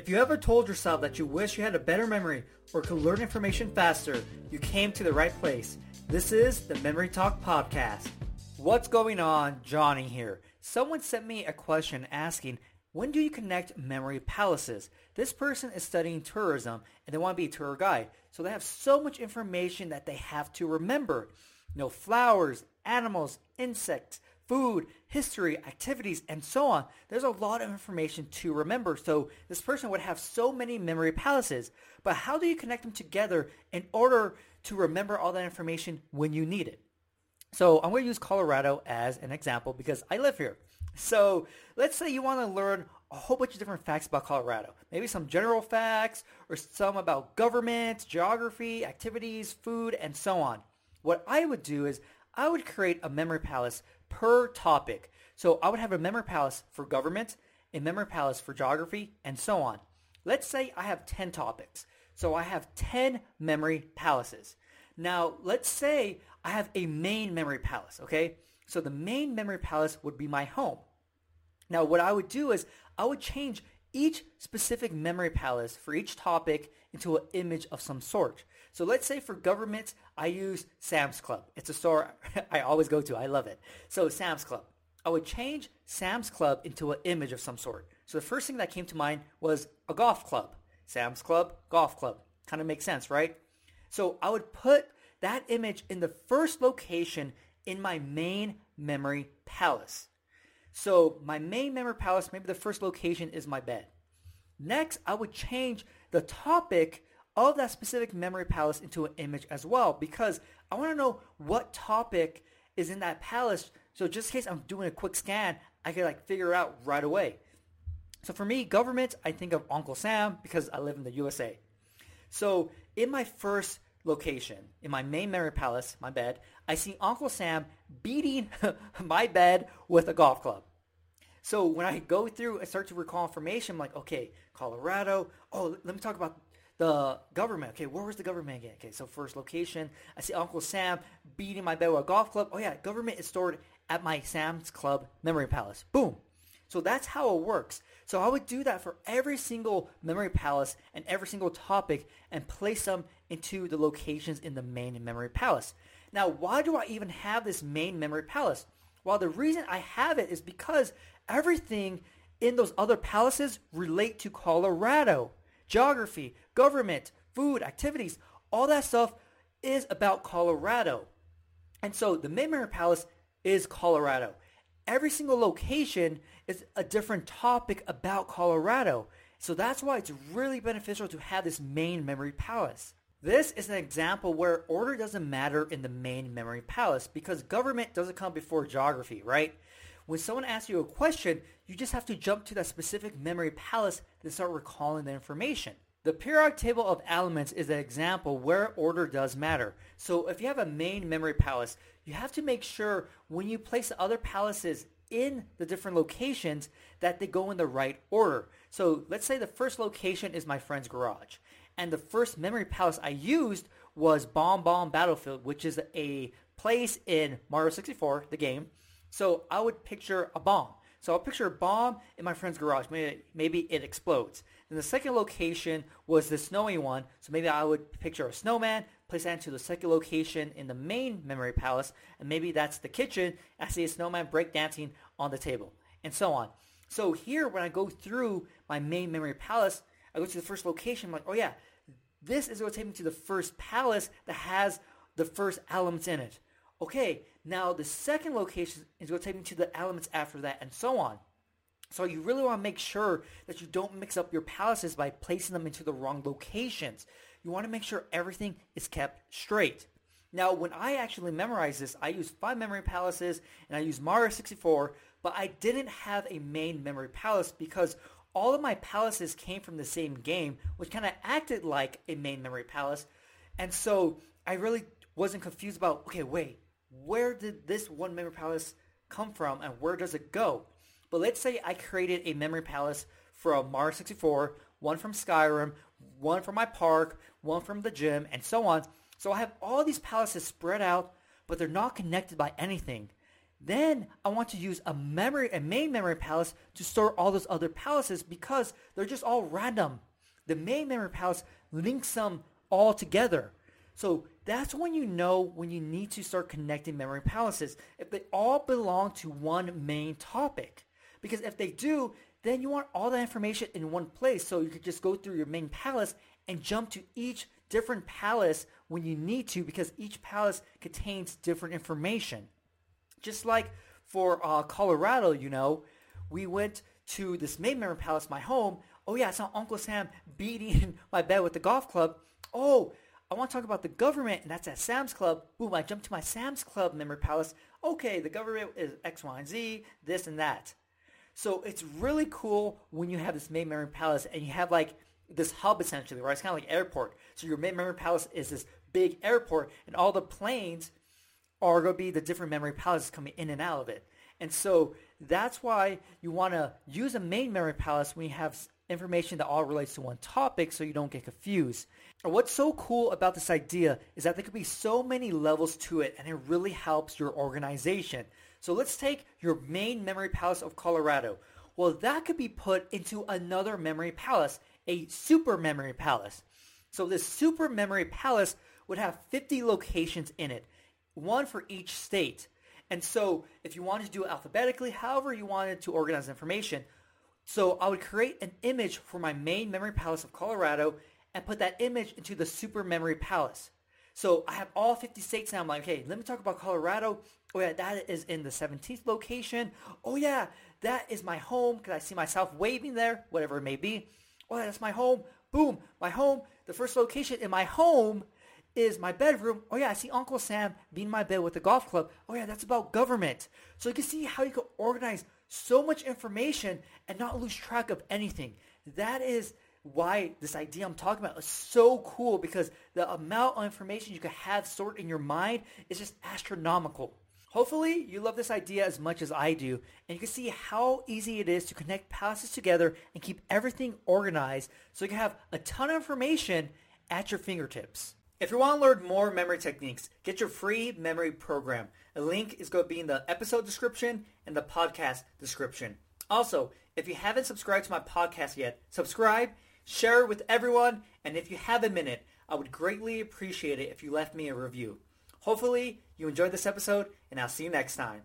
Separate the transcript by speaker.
Speaker 1: If you ever told yourself that you wish you had a better memory or could learn information faster, you came to the right place. This is the Memory Talk Podcast. What's going on? Johnny here. Someone sent me a question asking, when do you connect memory palaces? This person is studying tourism and they want to be a tour guide. So they have so much information that they have to remember. You know, flowers, animals, insects, food, history, activities, and so on. There's a lot of information to remember. So this person would have so many memory palaces. But how do you connect them together in order to remember all that information when you need it? So I'm going to use Colorado as an example because I live here. So let's say you want to learn a whole bunch of different facts about Colorado. Maybe some general facts or some about government, geography, activities, food, and so on. What I would do is I would create a memory palace per topic. So I would have a memory palace for government, a memory palace for geography, and so on. Let's say I have 10 topics. So I have 10 memory palaces. Now, let's say I have a main memory palace, okay? So the main memory palace would be my home. Now, what I would do is I would change each specific memory palace for each topic into an image of some sort. So let's say for government, I use Sam's Club. It's a store I always go to. I love it. So Sam's Club. I would change Sam's Club into an image of some sort. So the first thing that came to mind was a golf club. Sam's Club, golf club. Kind of makes sense, right? So I would put that image in the first location in my main memory palace. So my main memory palace, maybe the first location is my bed. Next, I would change the topic of that specific memory palace into an image as well because I want to know what topic is in that palace. So just in case I'm doing a quick scan, I can like figure out right away. So for me, government, I think of Uncle Sam because I live in the USA. So in my first location, in my main memory palace, my bed, I see Uncle Sam beating my bed with a golf club. So when I go through and start to recall information, I'm like, okay, Colorado. Oh, let me talk about the government. Okay, where was the government again? Okay, so first location, I see Uncle Sam beating my bed with a golf club. Oh yeah, government is stored at my Sam's Club memory palace. Boom. So that's how it works. So I would do that for every single memory palace and every single topic and place them into the locations in the main memory palace. Now, why do I even have this main memory palace? Well, the reason I have it is because everything in those other palaces relate to Colorado geography, government, food, activities, all that stuff is about Colorado. And so the main Memory Palace is Colorado. Every single location is a different topic about Colorado. So that's why it's really beneficial to have this main memory palace. This is an example where order doesn't matter in the main memory palace because government doesn't come before geography, right? When someone asks you a question, you just have to jump to that specific memory palace and start recalling the information. The periodic table of elements is an example where order does matter. So if you have a main memory palace, you have to make sure when you place other palaces in the different locations that they go in the right order. So let's say the first location is my friend's garage. And the first memory palace I used was Bob-omb Battlefield, which is a place in Mario 64, the game, so I would picture a bomb. So I'll picture a bomb in my friend's garage. Maybe, maybe it explodes. Then the second location was the snowy one. So maybe I would picture a snowman, place that into the second location in the main memory palace, and maybe that's the kitchen. I see a snowman breakdancing on the table, and so on. So here, when I go through my main memory palace, I go to the first location. I'm like, oh yeah, this is going to take me to the first palace that has the first elements in it. Okay, now the second location is going to take me to the elements after that and so on. So you really want to make sure that you don't mix up your palaces by placing them into the wrong locations. You want to make sure everything is kept straight. Now, when I actually memorized this, I used five memory palaces and I used Mario 64, but I didn't have a main memory palace because all of my palaces came from the same game, which kind of acted like a main memory palace. And so I really wasn't confused about, okay, wait, where did this one memory palace come from and where does it go? But let's say I created a memory palace from Mario 64, one from Skyrim, one from my park, one from the gym, and so on. So I have all these palaces spread out, but they're not connected by anything. Then I want to use a memory, a main memory palace to store all those other palaces because they're just all random. The main memory palace links them all together. So that's when you know when you need to start connecting memory palaces if they all belong to one main topic. Because if they do, then you want all that information in one place so you could just go through your main palace and jump to each different palace when you need to because each palace contains different information. Just like for uh, Colorado, you know, we went to this main memory palace, my home. Oh yeah, I saw Uncle Sam beating my bed with the golf club. Oh, I want to talk about the government, and that's at Sam's Club. Boom, I jump to my Sam's Club memory palace. Okay, the government is X, Y, and Z, this and that. So it's really cool when you have this main memory palace and you have like this hub essentially, right? It's kind of like airport. So your main memory palace is this big airport, and all the planes are going to be the different memory palaces coming in and out of it. And so that's why you want to use a main memory palace when you have information that all relates to one topic so you don't get confused. And what's so cool about this idea is that there could be so many levels to it and it really helps your organization. So let's take your main memory palace of Colorado. Well, that could be put into another memory palace, a super memory palace. So this super memory palace would have 50 locations in it, one for each state. And so if you wanted to do it alphabetically, however you wanted to organize information, so I would create an image for my main memory palace of Colorado and put that image into the super memory palace. So I have all 50 states now. I'm like, okay, let me talk about Colorado. Oh yeah, that is in the 17th location. Oh yeah, that is my home because I see myself waving there, whatever it may be. Oh yeah, that's my home. Boom, my home. The first location in my home is my bedroom. Oh yeah, I see Uncle Sam being my bed with the golf club. Oh yeah, that's about government. So you can see how you can organize so much information and not lose track of anything. That is why this idea I'm talking about is so cool because the amount of information you can have stored in your mind is just astronomical. Hopefully you love this idea as much as I do and you can see how easy it is to connect palaces together and keep everything organized so you can have a ton of information at your fingertips. If you want to learn more memory techniques, get your free memory program. A link is going to be in the episode description and the podcast description. Also, if you haven't subscribed to my podcast yet, subscribe share it with everyone, and if you have a minute, I would greatly appreciate it if you left me a review. Hopefully, you enjoyed this episode, and I'll see you next time.